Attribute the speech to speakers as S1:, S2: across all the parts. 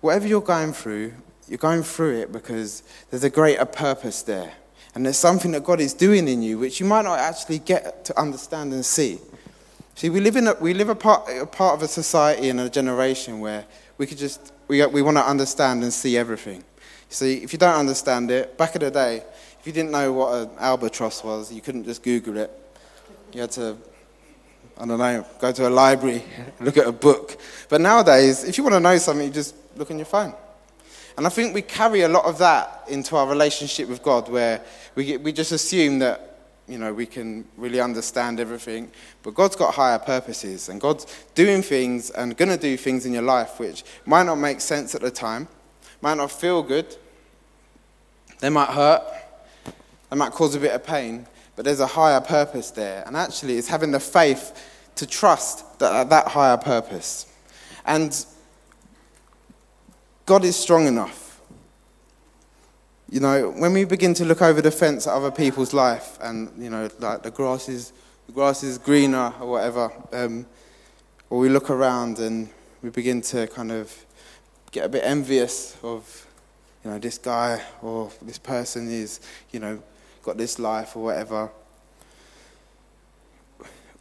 S1: whatever you're going through, you're going through it because there's a greater purpose there. And there's something that God is doing in you which you might not actually get to understand and see. See, we live, in a, we live a, part, a part of a society and a generation where we could just, we, we want to understand and see everything. See, if you don't understand it, back in the day, if you didn't know what an albatross was, you couldn't just Google it. You had to, I don't know, go to a library, look at a book. But nowadays, if you want to know something, you just look on your phone. And I think we carry a lot of that into our relationship with God, where we, we just assume that, you know, we can really understand everything. But God's got higher purposes, and God's doing things and going to do things in your life which might not make sense at the time, might not feel good, they might hurt, they might cause a bit of pain, but there's a higher purpose there. And actually, it's having the faith to trust that, that higher purpose. And God is strong enough. You know, when we begin to look over the fence at other people's life, and you know, like the grass is the grass is greener or whatever, um, or we look around and we begin to kind of get a bit envious of, you know, this guy or this person is, you know, got this life or whatever.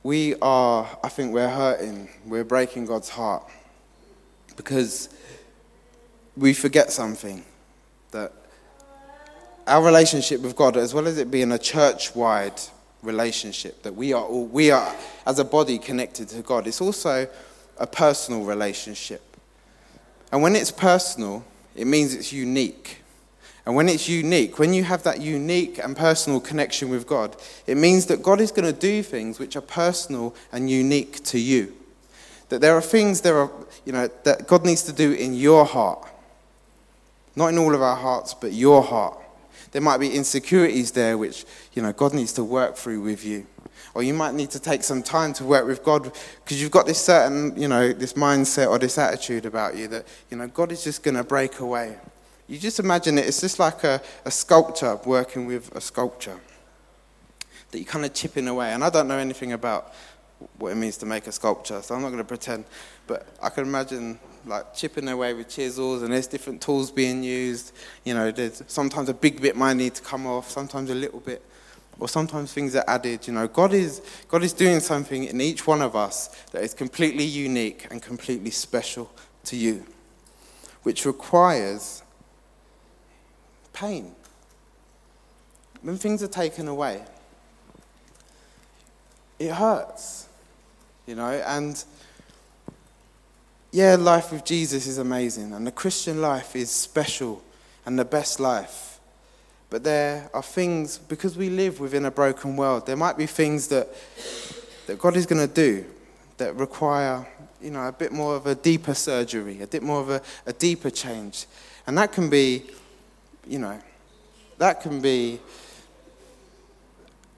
S1: We are, I think, we're hurting. We're breaking God's heart because we forget something that our relationship with God, as well as it being a church wide relationship, that we are, all, we are, as a body, connected to God, it's also a personal relationship. And when it's personal, it means it's unique. And when it's unique, when you have that unique and personal connection with God, it means that God is going to do things which are personal and unique to you. That there are things there are, you know, that God needs to do in your heart not in all of our hearts, but your heart. There might be insecurities there which, you know, God needs to work through with you. Or you might need to take some time to work with God because you've got this certain, you know, this mindset or this attitude about you that, you know, God is just going to break away. You just imagine it, it's just like a, a sculptor working with a sculpture that you're kind of chipping away. And I don't know anything about what it means to make a sculpture, so I'm not going to pretend. But I can imagine like chipping away with chisels and there's different tools being used. You know, there's sometimes a big bit might need to come off, sometimes a little bit, or sometimes things are added. You know, God is, God is doing something in each one of us that is completely unique and completely special to you, which requires pain. When things are taken away, it hurts, you know, and yeah, life with Jesus is amazing, and the Christian life is special and the best life. But there are things, because we live within a broken world, there might be things that, that God is going to do that require, you know, a bit more of a deeper surgery, a bit more of a, a deeper change. And that can be, you know, that can be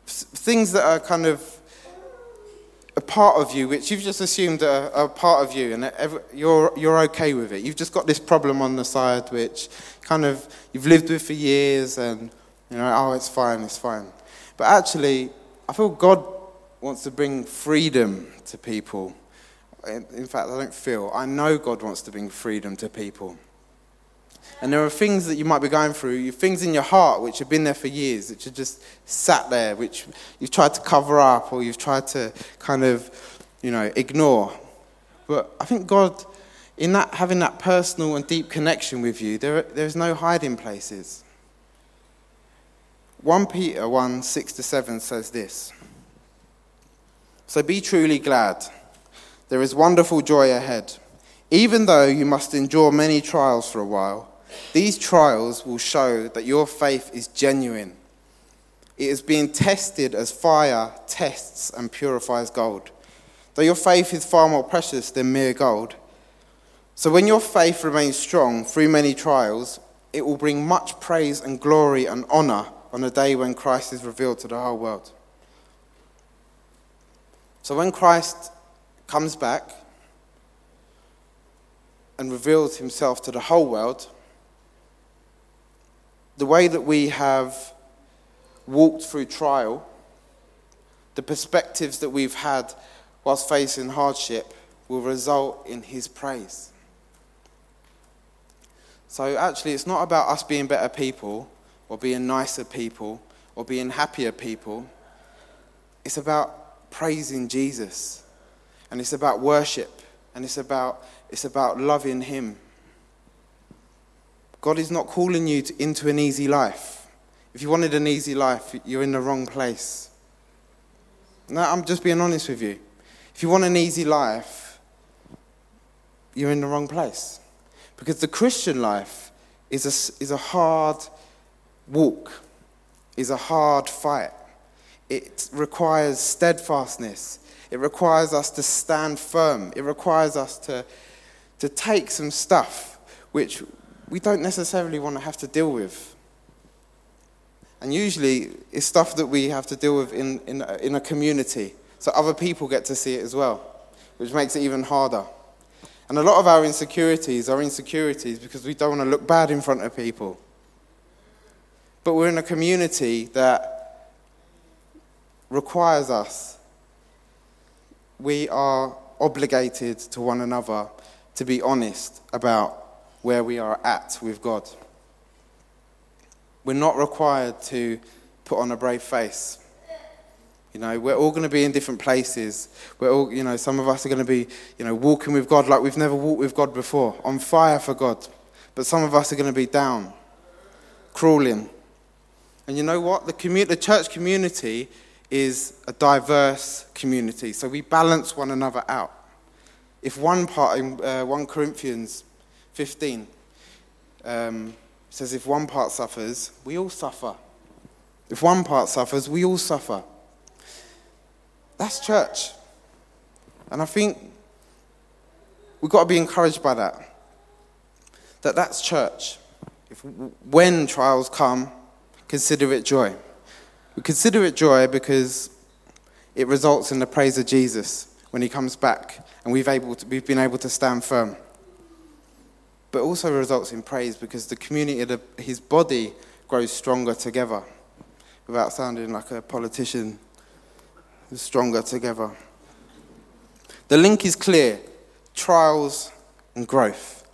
S1: things that are kind of a part of you which you've just assumed are, a part of you and every, you're, you're okay with it. You've just got this problem on the side which kind of you've lived with for years and, you know, oh, it's fine, it's fine. But actually, I feel God wants to bring freedom to people. In, in fact, I don't feel, I know God wants to bring freedom to people. And there are things that you might be going through, things in your heart which have been there for years, which are just sat there, which you've tried to cover up or you've tried to kind of, you know, ignore. But I think God, in that having that personal and deep connection with you, there, there's no hiding places. 1 Peter 1 6 to 7 says this So be truly glad. There is wonderful joy ahead. Even though you must endure many trials for a while, these trials will show that your faith is genuine. It is being tested as fire tests and purifies gold. Though your faith is far more precious than mere gold. So when your faith remains strong through many trials, it will bring much praise and glory and honor on the day when Christ is revealed to the whole world. So when Christ comes back and reveals himself to the whole world, the way that we have walked through trial, the perspectives that we've had whilst facing hardship will result in his praise. So actually, it's not about us being better people or being nicer people or being happier people. It's about praising Jesus. And it's about worship. And it's about, it's about loving Him. God is not calling you to, into an easy life. If you wanted an easy life, you're in the wrong place. No, I'm just being honest with you. If you want an easy life, you're in the wrong place. Because the Christian life is a, is a hard walk, is a hard fight. It requires steadfastness. It requires us to stand firm. It requires us to, to take some stuff which we don't necessarily want to have to deal with. And usually it's stuff that we have to deal with in, in, in a community. So other people get to see it as well, which makes it even harder. And a lot of our insecurities are insecurities because we don't want to look bad in front of people. But we're in a community that requires us, we are obligated to one another to be honest about where we are at with God. We're not required to put on a brave face. You know, we're all going to be in different places. We're all, you know, some of us are going to be, you know, walking with God like we've never walked with God before, on fire for God. But some of us are going to be down, crawling. And you know what? The, the church community is a diverse community. So we balance one another out. If one part in uh, 1 Corinthians 15 um, says, if one part suffers, we all suffer. If one part suffers, we all suffer. That's church. And I think we've got to be encouraged by that. That that's church. If, when trials come, consider it joy. We consider it joy because it results in the praise of Jesus when he comes back and we've, able to, we've been able to stand firm but also results in praise because the community, the, his body grows stronger together. Without sounding like a politician, stronger together. The link is clear trials and growth.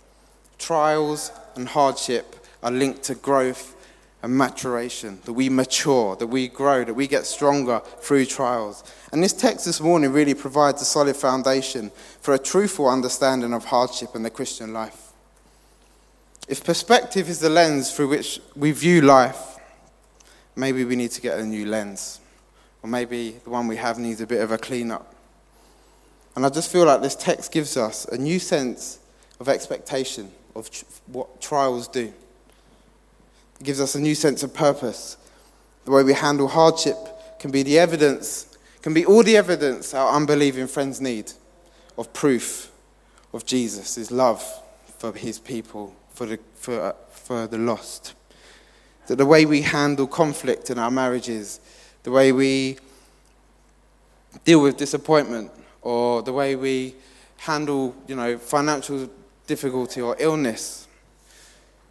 S1: Trials and hardship are linked to growth and maturation, that we mature, that we grow, that we get stronger through trials. And this text this morning really provides a solid foundation for a truthful understanding of hardship in the Christian life. If perspective is the lens through which we view life, maybe we need to get a new lens. Or maybe the one we have needs a bit of a clean up. And I just feel like this text gives us a new sense of expectation of tr- what trials do. It gives us a new sense of purpose. The way we handle hardship can be the evidence, can be all the evidence our unbelieving friends need of proof of Jesus, love for his people for the, for, uh, for the lost. That the way we handle conflict in our marriages, the way we deal with disappointment, or the way we handle, you know, financial difficulty or illness,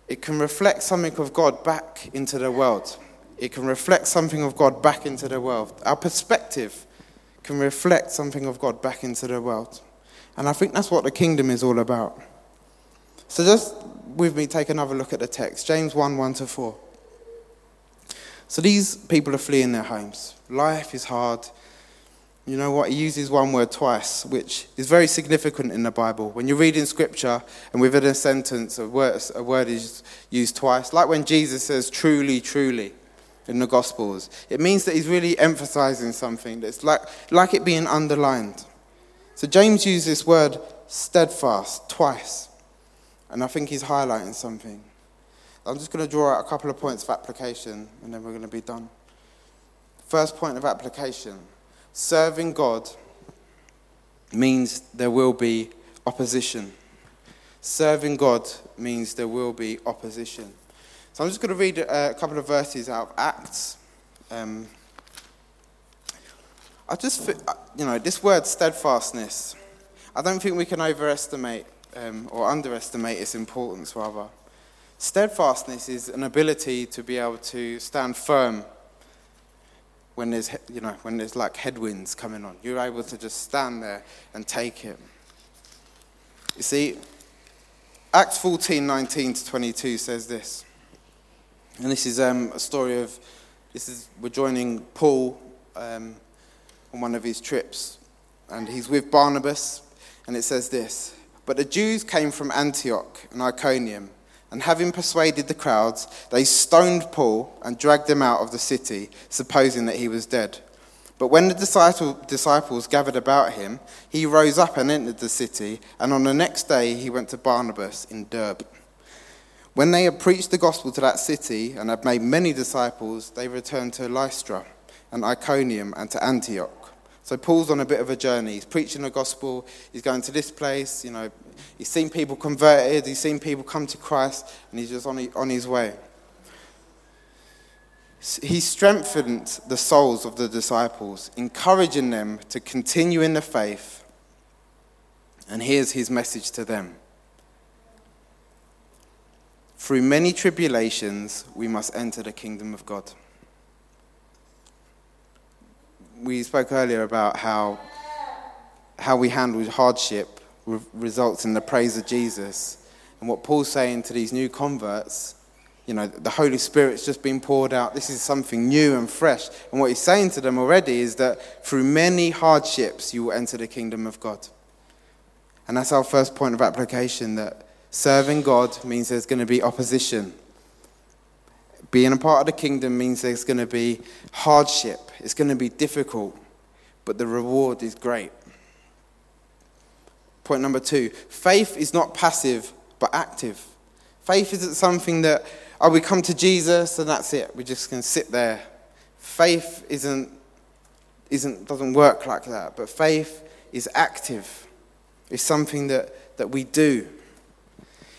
S1: it can reflect something of God back into the world. It can reflect something of God back into the world. Our perspective can reflect something of God back into the world. And I think that's what the kingdom is all about. So just with me take another look at the text James 1 1 to 4. So these people are fleeing their homes. Life is hard. You know what? He uses one word twice, which is very significant in the Bible. When you're reading scripture and within a sentence, a word, a word is used twice, like when Jesus says, truly, truly, in the Gospels, it means that he's really emphasizing something that's like, like it being underlined. So James used this word steadfast twice. And I think he's highlighting something. I'm just going to draw out a couple of points of application and then we're going to be done. First point of application serving God means there will be opposition. Serving God means there will be opposition. So I'm just going to read a couple of verses out of Acts. Um, I just, you know, this word steadfastness, I don't think we can overestimate um, or underestimate its importance, rather. Steadfastness is an ability to be able to stand firm when there's, you know, when there's like headwinds coming on. You're able to just stand there and take it. You see, Acts 14 19 to 22 says this. And this is um, a story of, this is, we're joining Paul um, on one of his trips. And he's with Barnabas. And it says this But the Jews came from Antioch and Iconium. And having persuaded the crowds, they stoned Paul and dragged him out of the city, supposing that he was dead. But when the disciples gathered about him, he rose up and entered the city, and on the next day he went to Barnabas in Derbe. When they had preached the gospel to that city and had made many disciples, they returned to Lystra and Iconium and to Antioch. So Paul's on a bit of a journey. He's preaching the gospel, he's going to this place, you know, he's seen people converted, he's seen people come to Christ, and he's just on, on his way he strengthened the souls of the disciples, encouraging them to continue in the faith. And here's his message to them Through many tribulations, we must enter the kingdom of God. We spoke earlier about how, how we handle hardship results in the praise of Jesus. And what Paul's saying to these new converts you know, the Holy Spirit's just been poured out. This is something new and fresh. And what he's saying to them already is that through many hardships, you will enter the kingdom of God. And that's our first point of application that serving God means there's going to be opposition. Being a part of the kingdom means there's going to be hardship, it's going to be difficult, but the reward is great. Point number two faith is not passive, but active. Faith isn't something that oh, we come to Jesus and that's it. We're just going to sit there. Faith isn't, isn't, doesn't work like that, but faith is active. It's something that, that we do.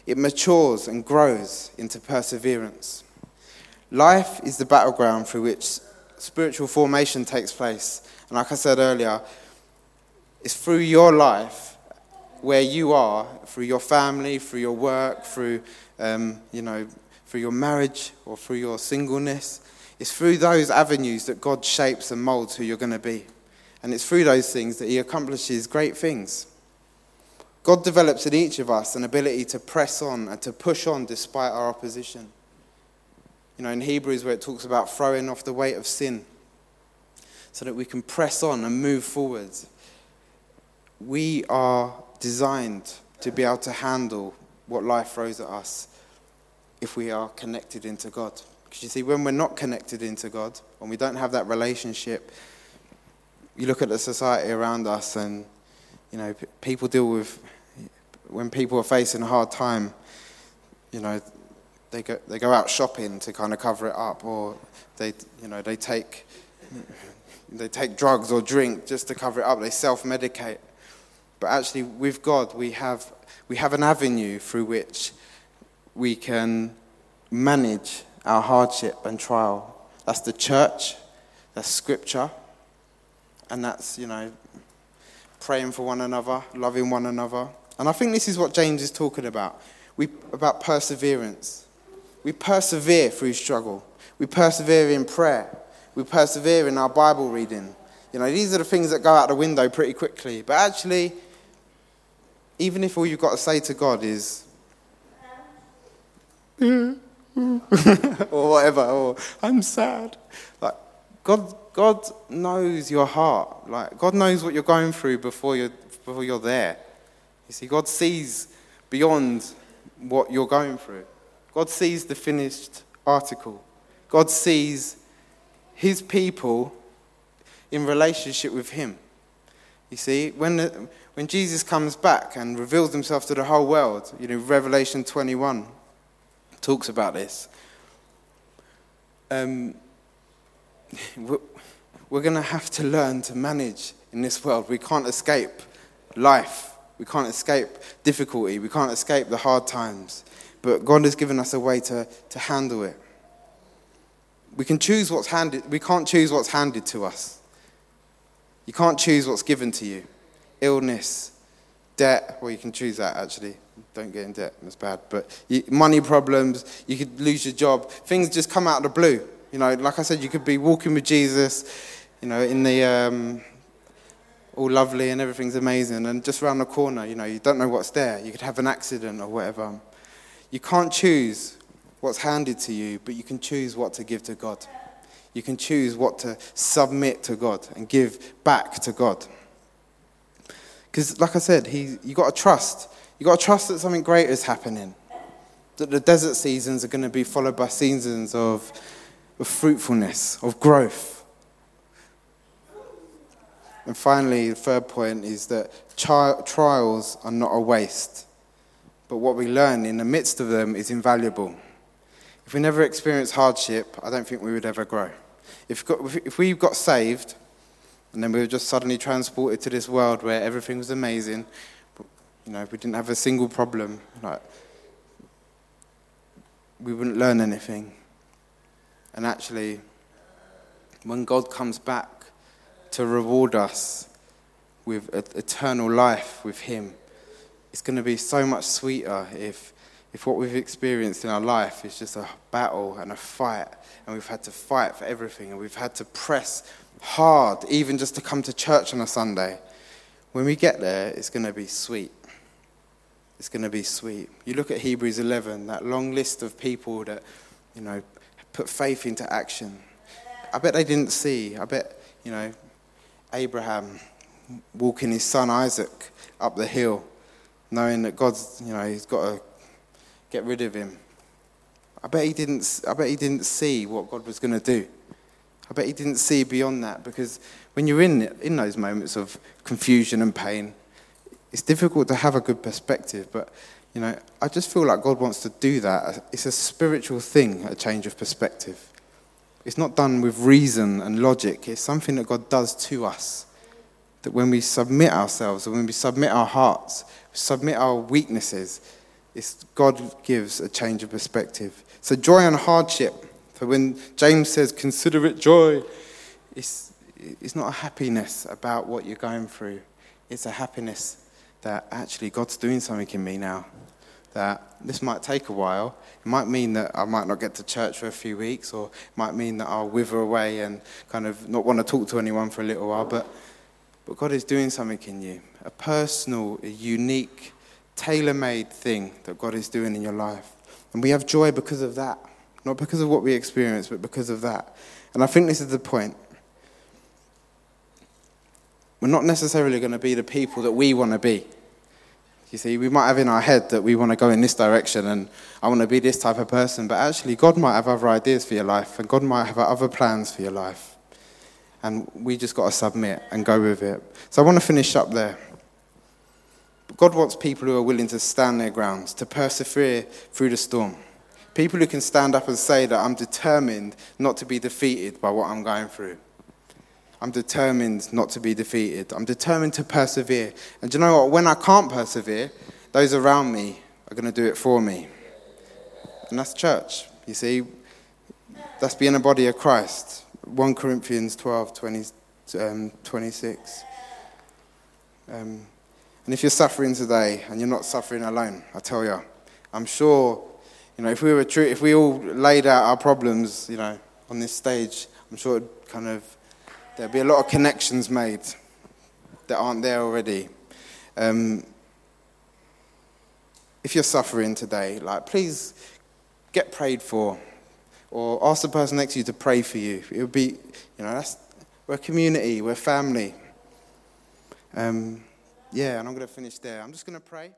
S1: It matures and grows into perseverance. Life is the battleground through which spiritual formation takes place. And like I said earlier, it's through your life where you are, through your family, through your work, through, um, you know, through your marriage or through your singleness. It's through those avenues that God shapes and molds who you're going to be. And it's through those things that He accomplishes great things. God develops in each of us an ability to press on and to push on despite our opposition. You know, in Hebrews, where it talks about throwing off the weight of sin so that we can press on and move forwards. We are designed to be able to handle what life throws at us if we are connected into God. Because you see, when we're not connected into God, when we don't have that relationship, you look at the society around us and, you know, people deal with, when people are facing a hard time, you know, they go, they go out shopping to kind of cover it up or they, you know, they take, they take drugs or drink just to cover it up. They self-medicate. But actually, with God, we have, we have an avenue through which we can manage our hardship and trial. That's the church, that's scripture, and that's, you know, praying for one another, loving one another. And I think this is what James is talking about. We, about perseverance. We persevere through struggle. We persevere in prayer. We persevere in our Bible reading. You know, these are the things that go out the window pretty quickly. But actually, even if all you've got to say to God is, mm, mm. or whatever, or I'm sad. Like, God, God knows your heart. Like, God knows what you're going through before you're, before you're there. You see, God sees beyond what you're going through. God sees the finished article. God sees his people in relationship with him. You see, when, when Jesus comes back and reveals himself to the whole world, you know, Revelation 21, talks about this. Um, we're going to have to learn to manage in this world. We can't escape life. We can't escape difficulty. We can't escape the hard times. But God has given us a way to, to handle it. We can choose what's handed. We can't choose what's handed to us. You can't choose what's given to you. Illness, debt. Well, you can choose that actually don't get in debt, that's bad. But you, money problems, you could lose your job. Things just come out of the blue. You know, like I said, you could be walking with Jesus, you know, in the, um, all lovely and everything's amazing, and just around the corner, you know, you don't know what's there. You could have an accident or whatever. You can't choose what's handed to you, but you can choose what to give to God. You can choose what to submit to God and give back to God. Because, like I said, he, you got to trust. you got to trust that something great is happening. That the desert seasons are going to be followed by seasons of, of fruitfulness, of growth. And finally, the third point is that trials are not a waste, but what we learn in the midst of them is invaluable. If we never experience hardship, I don't think we would ever grow. If, if we got saved and then we were just suddenly transported to this world where everything was amazing, you know, if we didn't have a single problem, like, we wouldn't learn anything. And actually, when God comes back to reward us with eternal life with Him, it's going to be so much sweeter if if what we've experienced in our life is just a battle and a fight, and we've had to fight for everything, and we've had to press hard, even just to come to church on a Sunday, when we get there, it's going to be sweet. It's going to be sweet. You look at Hebrews 11, that long list of people that, you know, put faith into action. I bet they didn't see. I bet, you know, Abraham walking his son Isaac up the hill, knowing that God's, you know, he's got to get rid of him. I bet he didn't, I bet he didn't see what God was going to do. I bet he didn't see beyond that because when you're in, in those moments of confusion and pain, it's difficult to have a good perspective. But, you know, I just feel like God wants to do that. It's a spiritual thing, a change of perspective. It's not done with reason and logic, it's something that God does to us. That when we submit ourselves, and when we submit our hearts, submit our weaknesses, it's God gives a change of perspective. So joy and hardship. So when James says, consider it joy, it's, it's not a happiness about what you're going through. It's a happiness that actually God's doing something in me now. That this might take a while. It might mean that I might not get to church for a few weeks, or it might mean that I'll wither away and kind of not want to talk to anyone for a little while. But, but God is doing something in you a personal, a unique tailor made thing that God is doing in your life. And we have joy because of that. Not because of what we experience, but because of that. And I think this is the point. We're not necessarily going to be the people that we want to be. You see, we might have in our head that we want to go in this direction and I want to be this type of person, but actually, God might have other ideas for your life and God might have other plans for your life. And we just got to submit and go with it. So I want to finish up there. God wants people who are willing to stand their grounds, to persevere through the storm. People who can stand up and say that I'm determined not to be defeated by what I'm going through. I'm determined not to be defeated. I'm determined to persevere. And do you know what? When I can't persevere, those around me are going to do it for me. And that's church. You see, that's being a body of Christ. 1 Corinthians 12 20, um, 26. Um, and if you're suffering today and you're not suffering alone, I tell you, I'm sure, you know, if we were true, if we all laid out our problems, you know, on this stage, I'm sure it kind of there'd be a lot of connections made that aren't there already. Um, if you're suffering today, like please get prayed for, or ask the person next to you to pray for you. It would be, you know, that's we're a community, we're family. Um, yeah, and I'm going to finish there. I'm just going to pray.